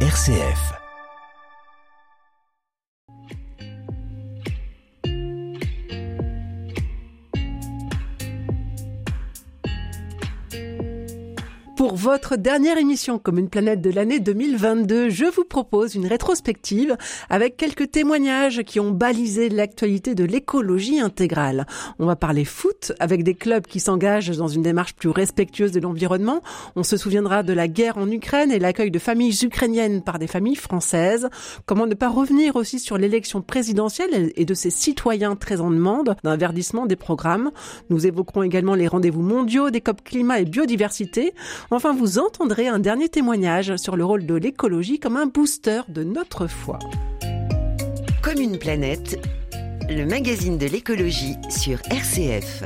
RCF. Pour votre dernière émission comme une planète de l'année 2022, je vous propose une rétrospective avec quelques témoignages qui ont balisé l'actualité de l'écologie intégrale. On va parler foot avec des clubs qui s'engagent dans une démarche plus respectueuse de l'environnement. On se souviendra de la guerre en Ukraine et l'accueil de familles ukrainiennes par des familles françaises. Comment ne pas revenir aussi sur l'élection présidentielle et de ses citoyens très en demande d'un verdissement des programmes? Nous évoquerons également les rendez-vous mondiaux des COP climat et biodiversité. Enfin, vous entendrez un dernier témoignage sur le rôle de l'écologie comme un booster de notre foi. Comme une planète, le magazine de l'écologie sur RCF.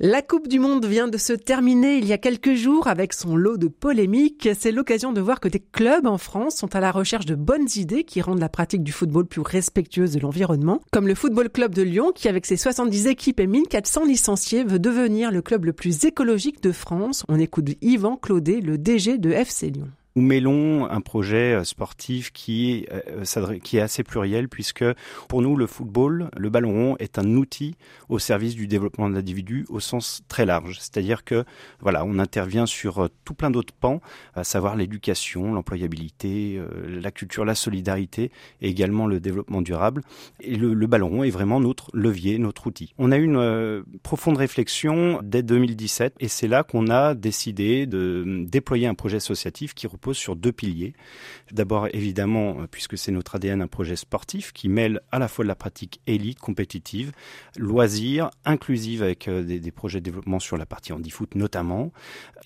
La Coupe du Monde vient de se terminer il y a quelques jours avec son lot de polémiques. C'est l'occasion de voir que des clubs en France sont à la recherche de bonnes idées qui rendent la pratique du football plus respectueuse de l'environnement. Comme le Football Club de Lyon qui, avec ses 70 équipes et 1400 licenciés, veut devenir le club le plus écologique de France. On écoute Yvan Claudet, le DG de FC Lyon nous mêlons un projet euh, sportif qui, euh, qui est assez pluriel puisque pour nous le football, le ballon rond est un outil au service du développement de l'individu au sens très large. C'est-à-dire que voilà, on intervient sur euh, tout plein d'autres pans, à savoir l'éducation, l'employabilité, la culture, la solidarité et également le développement durable. Et le, le ballon rond est vraiment notre levier, notre outil. On a eu une profonde réflexion dès 2017 et c'est là qu'on a décidé de déployer un projet associatif qui repose sur deux piliers. D'abord, évidemment, euh, puisque c'est notre ADN, un projet sportif qui mêle à la fois de la pratique élite, compétitive, loisirs, inclusive avec euh, des, projets de développement sur la partie handi-foot notamment.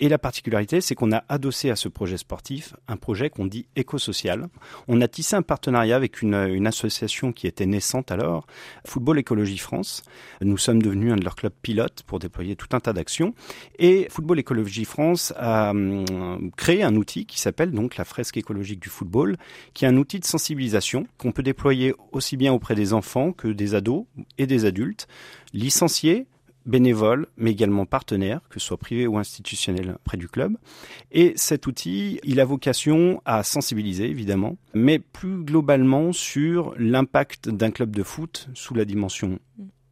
Et la particularité, c'est qu'on a adossé à ce projet sportif un projet qu'on dit éco-social. On a tissé un partenariat avec une, une association qui était naissante alors, Football Écologie France. Nous sommes devenus un de leurs clubs pilotes pour déployer tout un tas d'actions. Et Football Écologie France a hum, créé un outil qui s'appelle donc la fresque écologique du football, qui est un outil de sensibilisation qu'on peut déployer aussi bien auprès des enfants que des ados et des adultes, licenciés, bénévoles, mais également partenaires, que ce soit privés ou institutionnels près du club. Et cet outil, il a vocation à sensibiliser, évidemment, mais plus globalement sur l'impact d'un club de foot sous la dimension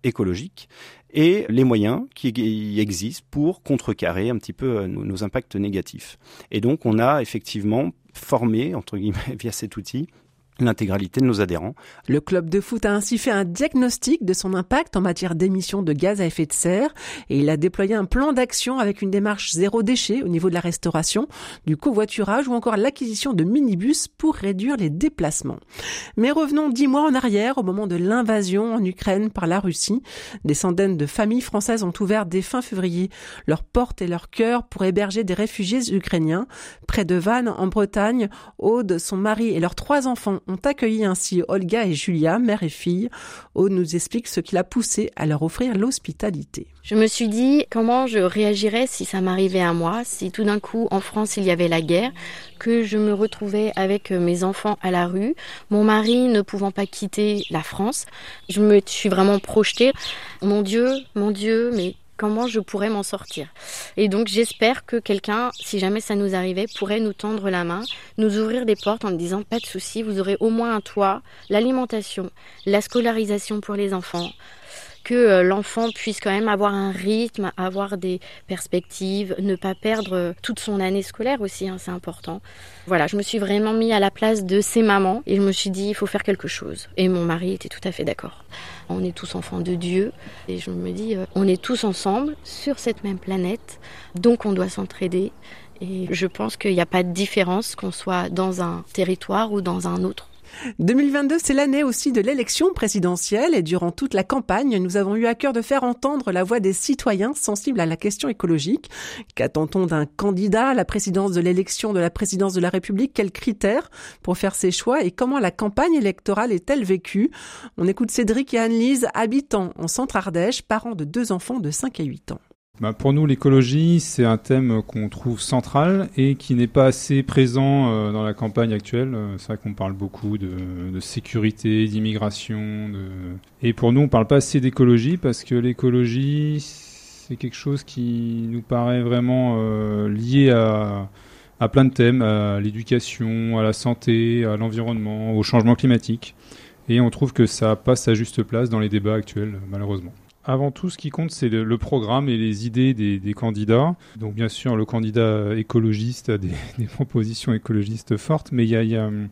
écologique et les moyens qui existent pour contrecarrer un petit peu euh, nos, impacts négatifs. Et donc on a effectivement formé, entre guillemets, via cet outil, l'intégralité de nos adhérents. Le club de foot a ainsi fait un diagnostic de son impact en matière d'émissions de gaz à effet de serre et il a déployé un plan d'action avec une démarche zéro déchet au niveau de la restauration, du covoiturage ou encore l'acquisition de minibus pour réduire les déplacements. Mais revenons dix mois en arrière au moment de l'invasion en Ukraine par la Russie. Des centaines de familles françaises ont ouvert dès fin février leurs portes et leurs cœurs pour héberger des réfugiés ukrainiens. Près de Vannes, en Bretagne, Aude, son mari et leurs trois enfants ont accueilli ainsi Olga et Julia, mère et fille. Aude nous explique ce qui l'a poussé à leur offrir l'hospitalité. Je me suis dit comment je réagirais si ça m'arrivait à moi, si tout d'un coup en France il y avait la guerre, que je me retrouvais avec mes enfants à la rue, mon mari ne pouvant pas quitter la France. Je me suis vraiment projetée. Mon Dieu, mon Dieu, mais comment je pourrais m'en sortir. Et donc j'espère que quelqu'un, si jamais ça nous arrivait, pourrait nous tendre la main, nous ouvrir des portes en disant pas de souci, vous aurez au moins un toit, l'alimentation, la scolarisation pour les enfants, que euh, l'enfant puisse quand même avoir un rythme, avoir des perspectives, ne pas perdre euh, toute son année scolaire aussi, hein, c'est important. Voilà, je me suis vraiment mis à la place de ces mamans et je me suis dit il faut faire quelque chose. Et mon mari était tout à fait d'accord. On est tous enfants de Dieu et je me dis euh, on est tous ensemble sur cette même planète, donc on doit s'entraider. Et je pense qu'il n'y a pas de différence qu'on soit dans un territoire ou dans un autre. 2022, c'est l'année aussi de l'élection présidentielle et durant toute la campagne, nous avons eu à cœur de faire entendre la voix des citoyens sensibles à la question écologique. Qu'attend-on d'un candidat à la présidence de l'élection de la présidence de la République? Quels critères pour faire ses choix et comment la campagne électorale est-elle vécue? On écoute Cédric et Anne-Lise, habitants en Centre-Ardèche, parents de deux enfants de 5 à 8 ans. Bah, pour nous, l'écologie, c'est un thème qu'on trouve central et qui n'est pas assez présent euh, dans la campagne actuelle. Euh, c'est vrai qu'on parle beaucoup de, sécurité, d'immigration. Et pour nous, on parle pas assez d'écologie parce que l'écologie, c'est quelque chose qui nous paraît vraiment euh, lié à à plein de thèmes, à l'éducation, à la santé, à l'environnement, au changement climatique. Et on trouve que ça passe à juste place dans les débats actuels, malheureusement. Avant tout, ce qui compte, c'est le, programme et les idées des, candidats. Donc, bien sûr, le candidat écologiste a des, propositions écologistes fortes, mais il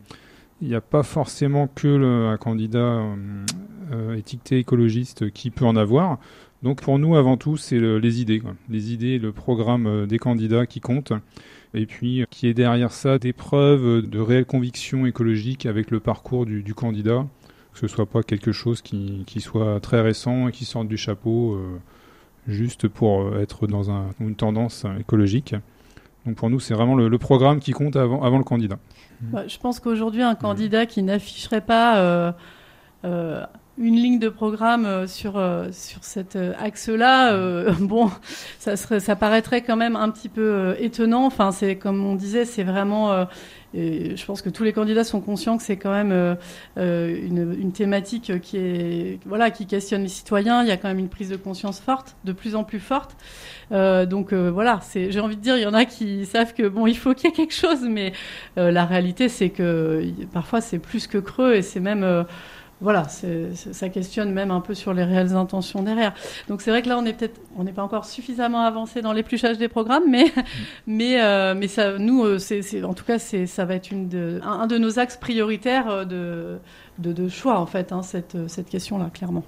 n'y a, pas forcément que un candidat euh, étiqueté écologiste qui peut en avoir. Donc, pour nous, avant tout, c'est les idées. Les idées le programme euh, des candidats qui comptent. Et puis, qui est derrière ça des preuves de réelle conviction écologique avec le parcours du candidat que ce soit pas quelque chose qui, soit très récent et qui sorte du chapeau euh, juste pour euh, être dans une tendance écologique. Donc pour nous, c'est vraiment le, programme qui compte avant, avant le candidat. Bah, je pense qu'aujourd'hui, un candidat qui n'afficherait pas euh, une ligne de programme sur sur cet axe-là, bon, ça serait, ça paraîtrait quand même un petit peu étonnant. Enfin, c'est comme on disait, c'est vraiment et je pense que tous les candidats sont conscients que c'est quand même euh, euh, une, une, thématique qui est voilà qui questionne les citoyens. Il y a quand même une prise de conscience forte, de plus en plus forte. Euh, donc euh, voilà, c'est j'ai envie de dire, il y en a qui savent que bon, il faut qu'il y ait quelque chose, mais la réalité c'est que parfois c'est plus que creux et c'est même voilà, ça questionne même un peu sur les réelles intentions derrière. Donc c'est vrai que là, on est peut-être, on n'est pas encore suffisamment avancé dans l'épluchage des programmes, mais, mm. mais, euh, mais ça, nous, euh, c'est, en tout cas, c'est, ça va être une de, un, de nos axes prioritaires euh, de, de, de choix, en fait, hein, cette, cette question-là, clairement.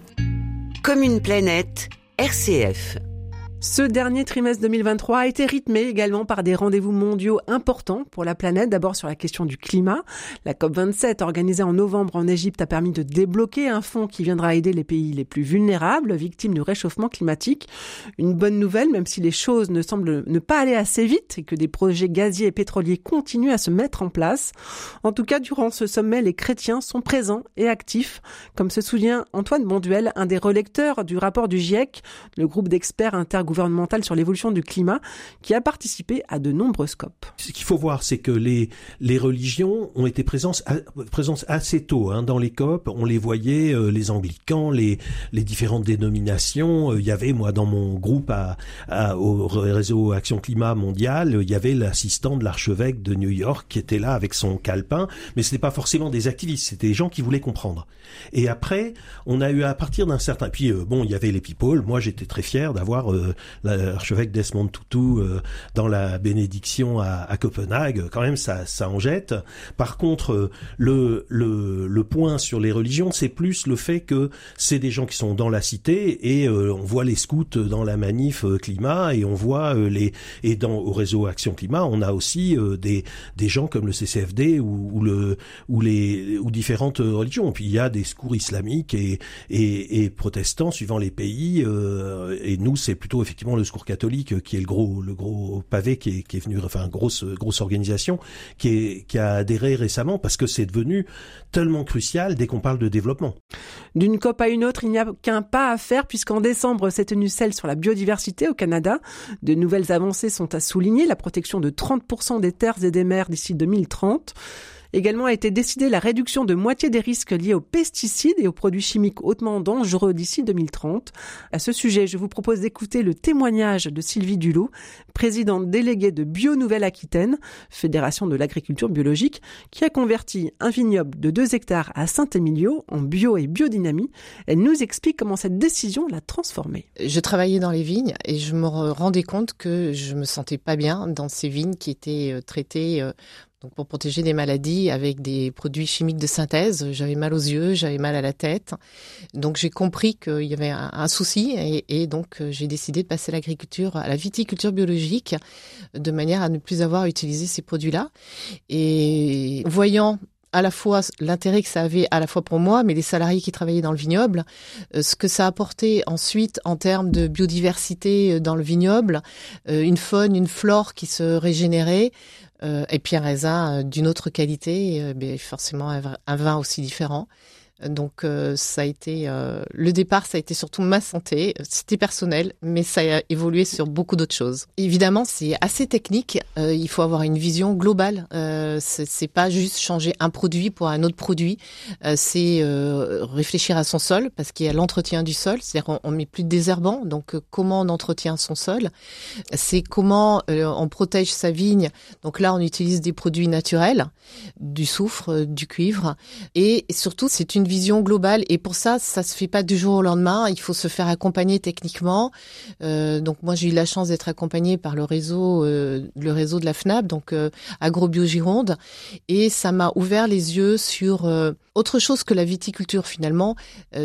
Comme une planète, RCF. Ce dernier trimestre 2023 a été rythmé également par des rendez-vous mondiaux importants pour la planète. D'abord sur la question du climat. La COP27 organisée en novembre en Égypte a permis de débloquer un fonds qui viendra aider les pays les plus vulnérables, victimes du réchauffement climatique. Une bonne nouvelle, même si les choses ne semblent ne pas aller assez vite et que des projets gaziers et pétroliers continuent à se mettre en place. En tout cas, durant ce sommet, les chrétiens sont présents et actifs, comme se souvient Antoine Bonduel, un des relecteurs du rapport du GIEC, le groupe d'experts intergouvernementaux gouvernementale sur l'évolution du climat, qui a participé à de nombreux scopes. Ce qu'il faut voir, c'est que les, les religions ont été présentes, présentes assez tôt hein, dans les COP. On les voyait, euh, les anglicans, les, les différentes dénominations. Euh, il y avait, moi, dans mon groupe à, au réseau Action Climat Mondial, il y avait l'assistant de l'archevêque de New York qui était là avec son calepin, mais ce n'était pas forcément des activistes, c'était des gens qui voulaient comprendre. Et après, on a eu à partir d'un certain... Puis, euh, bon, il y avait les people. Moi, j'étais très fier d'avoir l'archevêque Desmond Tutu euh, dans la bénédiction à, à, Copenhague, quand même ça, ça en jette. Par contre, euh, le, le, le point sur les religions, c'est plus le fait que c'est des gens qui sont dans la cité et euh, on voit les scouts dans la manif climat et on voit les et dans au réseau Action Climat, on a aussi des des gens comme le CCFD ou, ou le ou les ou différentes religions. Puis il y a des secours islamiques et et, et protestants suivant les pays et nous c'est plutôt effectivement le Secours catholique qui est le gros le gros pavé qui est, qui est venu enfin grosse grosse organisation qui qui a adhéré récemment parce que c'est devenu tellement crucial dès qu'on parle de développement. D'une COP à une autre, il n'y a qu'un pas à faire puisqu'en décembre s'est tenue celle sur la biodiversité au Canada. De nouvelles avancées sont à souligner, la protection de 30% des terres et des mers d'ici 2030. Également a été décidée la réduction de moitié des risques liés aux pesticides et aux produits chimiques hautement dangereux d'ici 2030. À ce sujet, je vous propose d'écouter le témoignage de Sylvie Dulot, présidente déléguée de Bio Nouvelle-Aquitaine, fédération de l'agriculture biologique, qui a converti un vignoble de 2 hectares à Saint-Émilio en bio et biodynamie. Elle nous explique comment cette décision l'a transformée. Je travaillais dans les vignes et je me rendais compte que je me sentais pas bien dans ces vignes qui étaient euh, traitées euh, donc pour protéger des maladies avec des produits chimiques de synthèse. J'avais mal aux yeux, j'avais mal à la tête. Donc j'ai compris qu'il y avait un, souci et, et, donc euh, j'ai décidé de passer l'agriculture, à la viticulture biologique, de manière à ne plus avoir à utiliser ces produits-là. Et voyant à la fois l'intérêt que ça avait à la fois pour moi, mais les salariés qui travaillaient dans le vignoble, euh, ce que ça apportait ensuite en termes de biodiversité euh, dans le vignoble, une faune, une flore qui se régénérait, euh, et puis un raisin euh, d'une autre qualité, euh, ben, forcément un, vin aussi différent. Donc euh, ça a été euh, le départ, ça a été surtout ma santé, c'était personnel, mais ça a évolué sur beaucoup d'autres choses. Évidemment, c'est assez technique. Euh, il faut avoir une vision globale. Euh, c'est pas juste changer un produit pour un autre produit. c'est réfléchir à son sol parce qu'il y a l'entretien du sol, c'est-à-dire qu'on on met plus de désherbants. Donc comment on entretient son sol? C'est comment on protège sa vigne. Donc là, on utilise des produits naturels, du soufre, du cuivre, et surtout c'est une vision globale. Et pour ça, ça se fait pas du jour au lendemain. Il faut se faire accompagner techniquement. Euh, donc moi, j'ai eu la chance d'être accompagnée par le réseau, euh, le réseau de la FNAP, donc euh, AgroBio Gironde, et ça m'a ouvert les yeux sur euh, autre chose que la viticulture finalement.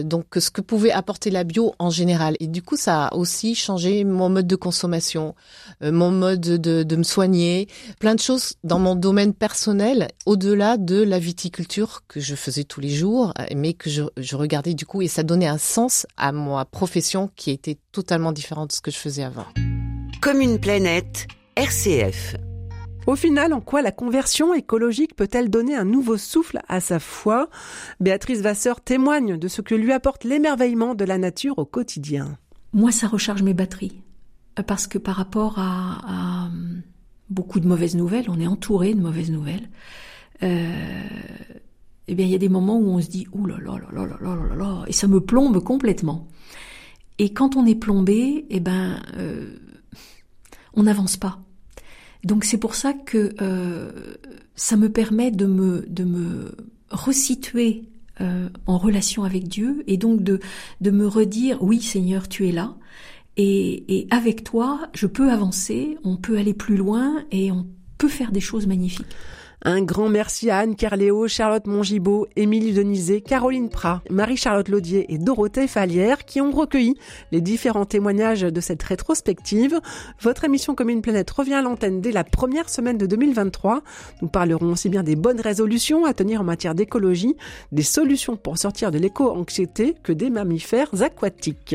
Donc ce que pouvait apporter la bio en général. Et du coup, ça a aussi changé mon mode de consommation, mon mode de, de me soigner, plein de choses dans mon domaine personnel, au-delà de la viticulture que je faisais tous les jours mais que je, je, regardais du coup et ça donnait un sens à ma profession qui était totalement différente de ce que je faisais avant. Comme une planète, RCF. Au final, en quoi la conversion écologique peut-elle donner un nouveau souffle à sa foi? Béatrice Vasseur témoigne de ce que lui apporte l'émerveillement de la nature au quotidien. Moi, ça recharge mes batteries. Parce que par rapport à, à beaucoup de mauvaises nouvelles, on est entouré de mauvaises nouvelles. Euh, eh bien, il y a des moments où on se dit, ouh là là là là là là là et ça me plombe complètement. Et quand on est plombé, eh ben, euh, on n'avance pas. Donc c'est pour ça que euh, ça me permet de me de me resituer euh, en relation avec Dieu et donc de de me redire, oui Seigneur, tu es là. Et, et avec toi, je peux avancer, on peut aller plus loin et on peut faire des choses magnifiques. Un grand merci à Anne Carléo, Charlotte Mongibaud, Émilie Denizé, Caroline Prat, Marie-Charlotte Laudier et Dorothée Fallière qui ont recueilli les différents témoignages de cette rétrospective. Votre émission Comme une planète revient à l'antenne dès la première semaine de 2023. Nous parlerons aussi bien des bonnes résolutions à tenir en matière d'écologie, des solutions pour sortir de l'éco-anxiété que des mammifères aquatiques.